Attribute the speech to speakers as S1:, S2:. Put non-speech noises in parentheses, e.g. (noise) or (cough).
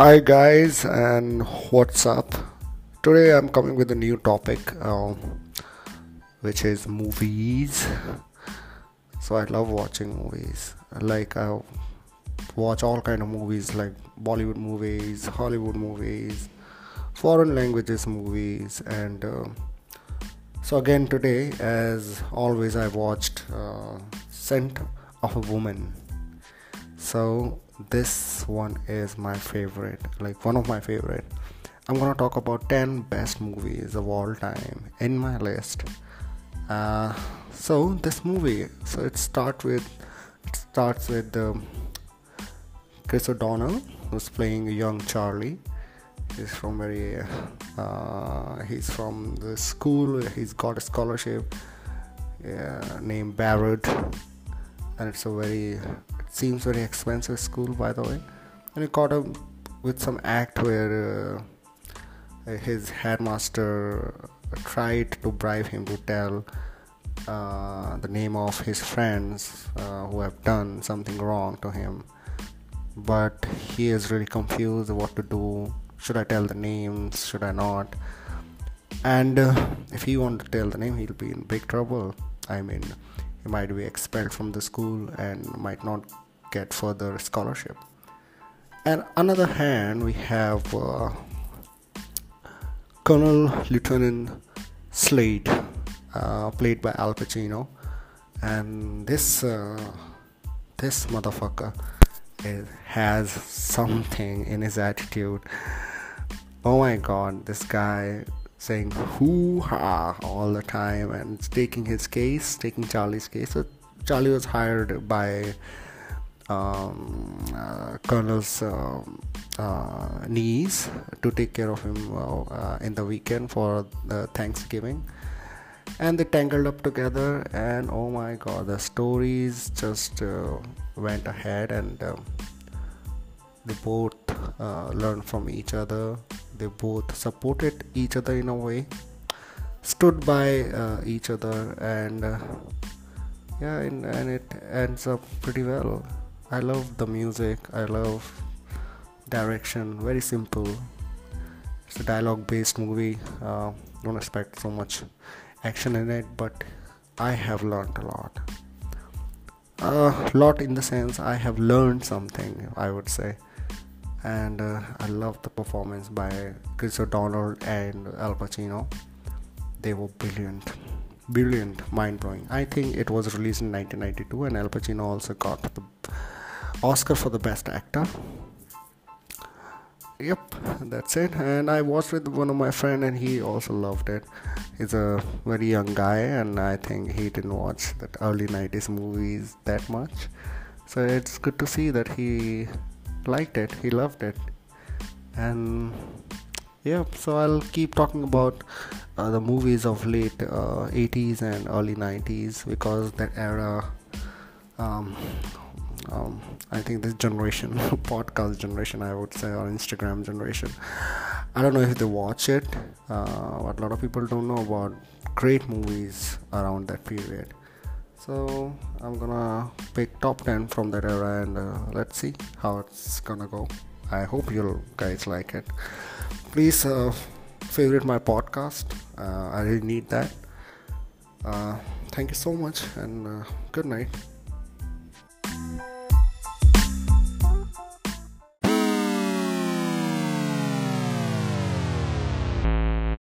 S1: Hi guys, and what's up? Today I'm coming with a new topic, um, which is movies. So I love watching movies. Like I watch all kind of movies, like Bollywood movies, Hollywood movies, foreign languages movies, and uh, so again today, as always, I watched uh, Scent of a Woman. So this one is my favorite like one of my favorite. I'm gonna talk about 10 best movies of all time in my list. Uh, so this movie so it starts with it starts with um, chris o'donnell who's playing young charlie he's from very uh, he's from the school. He's got a scholarship uh, named barrett. And it's a very it seems very expensive school by the way. And he caught up with some act where uh, his headmaster tried to bribe him to tell uh, the name of his friends uh, who have done something wrong to him. But he is really confused what to do should i tell the names? Should i not? And uh, if he want to tell the name he'll be in big trouble. I mean he might be expelled from the school and might not get further scholarship. And another hand we have uh, colonel lieutenant slade uh, played by al pacino. And this uh, this motherfucker is, has something in his attitude oh my god this guy saying hoo ha all the time and taking his case, taking Charlie's case. So Charlie was hired by um, uh, Colonel's uh, uh, niece to take care of him uh, in the weekend for the Thanksgiving. And they tangled up together, and oh my god, the stories just uh, went ahead, and um, they both uh, learned from each other they both supported each other in a way stood by uh, each other and uh, yeah and, and it ends up pretty well. I love the music. I love direction. Very simple. It's a dialogue based movie. Uh, don't expect so much action in it but i have learned a lot. A lot in the sense i have learned something i would say and uh, I love the performance by Chris O'Donnell and Al Pacino. They were brilliant, brilliant, mind blowing. I think it was released in 1992, and Al Pacino also got the Oscar for the Best Actor. Yep, that's it. And I watched with one of my friend, and he also loved it. He's a very young guy, and I think he didn't watch that early 90s movies that much. So it's good to see that he liked it. He loved it. And yeah so i'll keep talking about uh, the movies of late uh, 80s and early 90s because that era um, um, i think this generation (laughs) podcast generation i would say or instagram generation i don't know if they watch it uh, but a lot of people don't know about great movies around that period so i'm gonna pick top 10 from that era and uh, let's see how it's gonna go. I hope you guys like it. Please uh, favorite my podcast. Uh, i really need that. Uh, thank you so much and uh, good night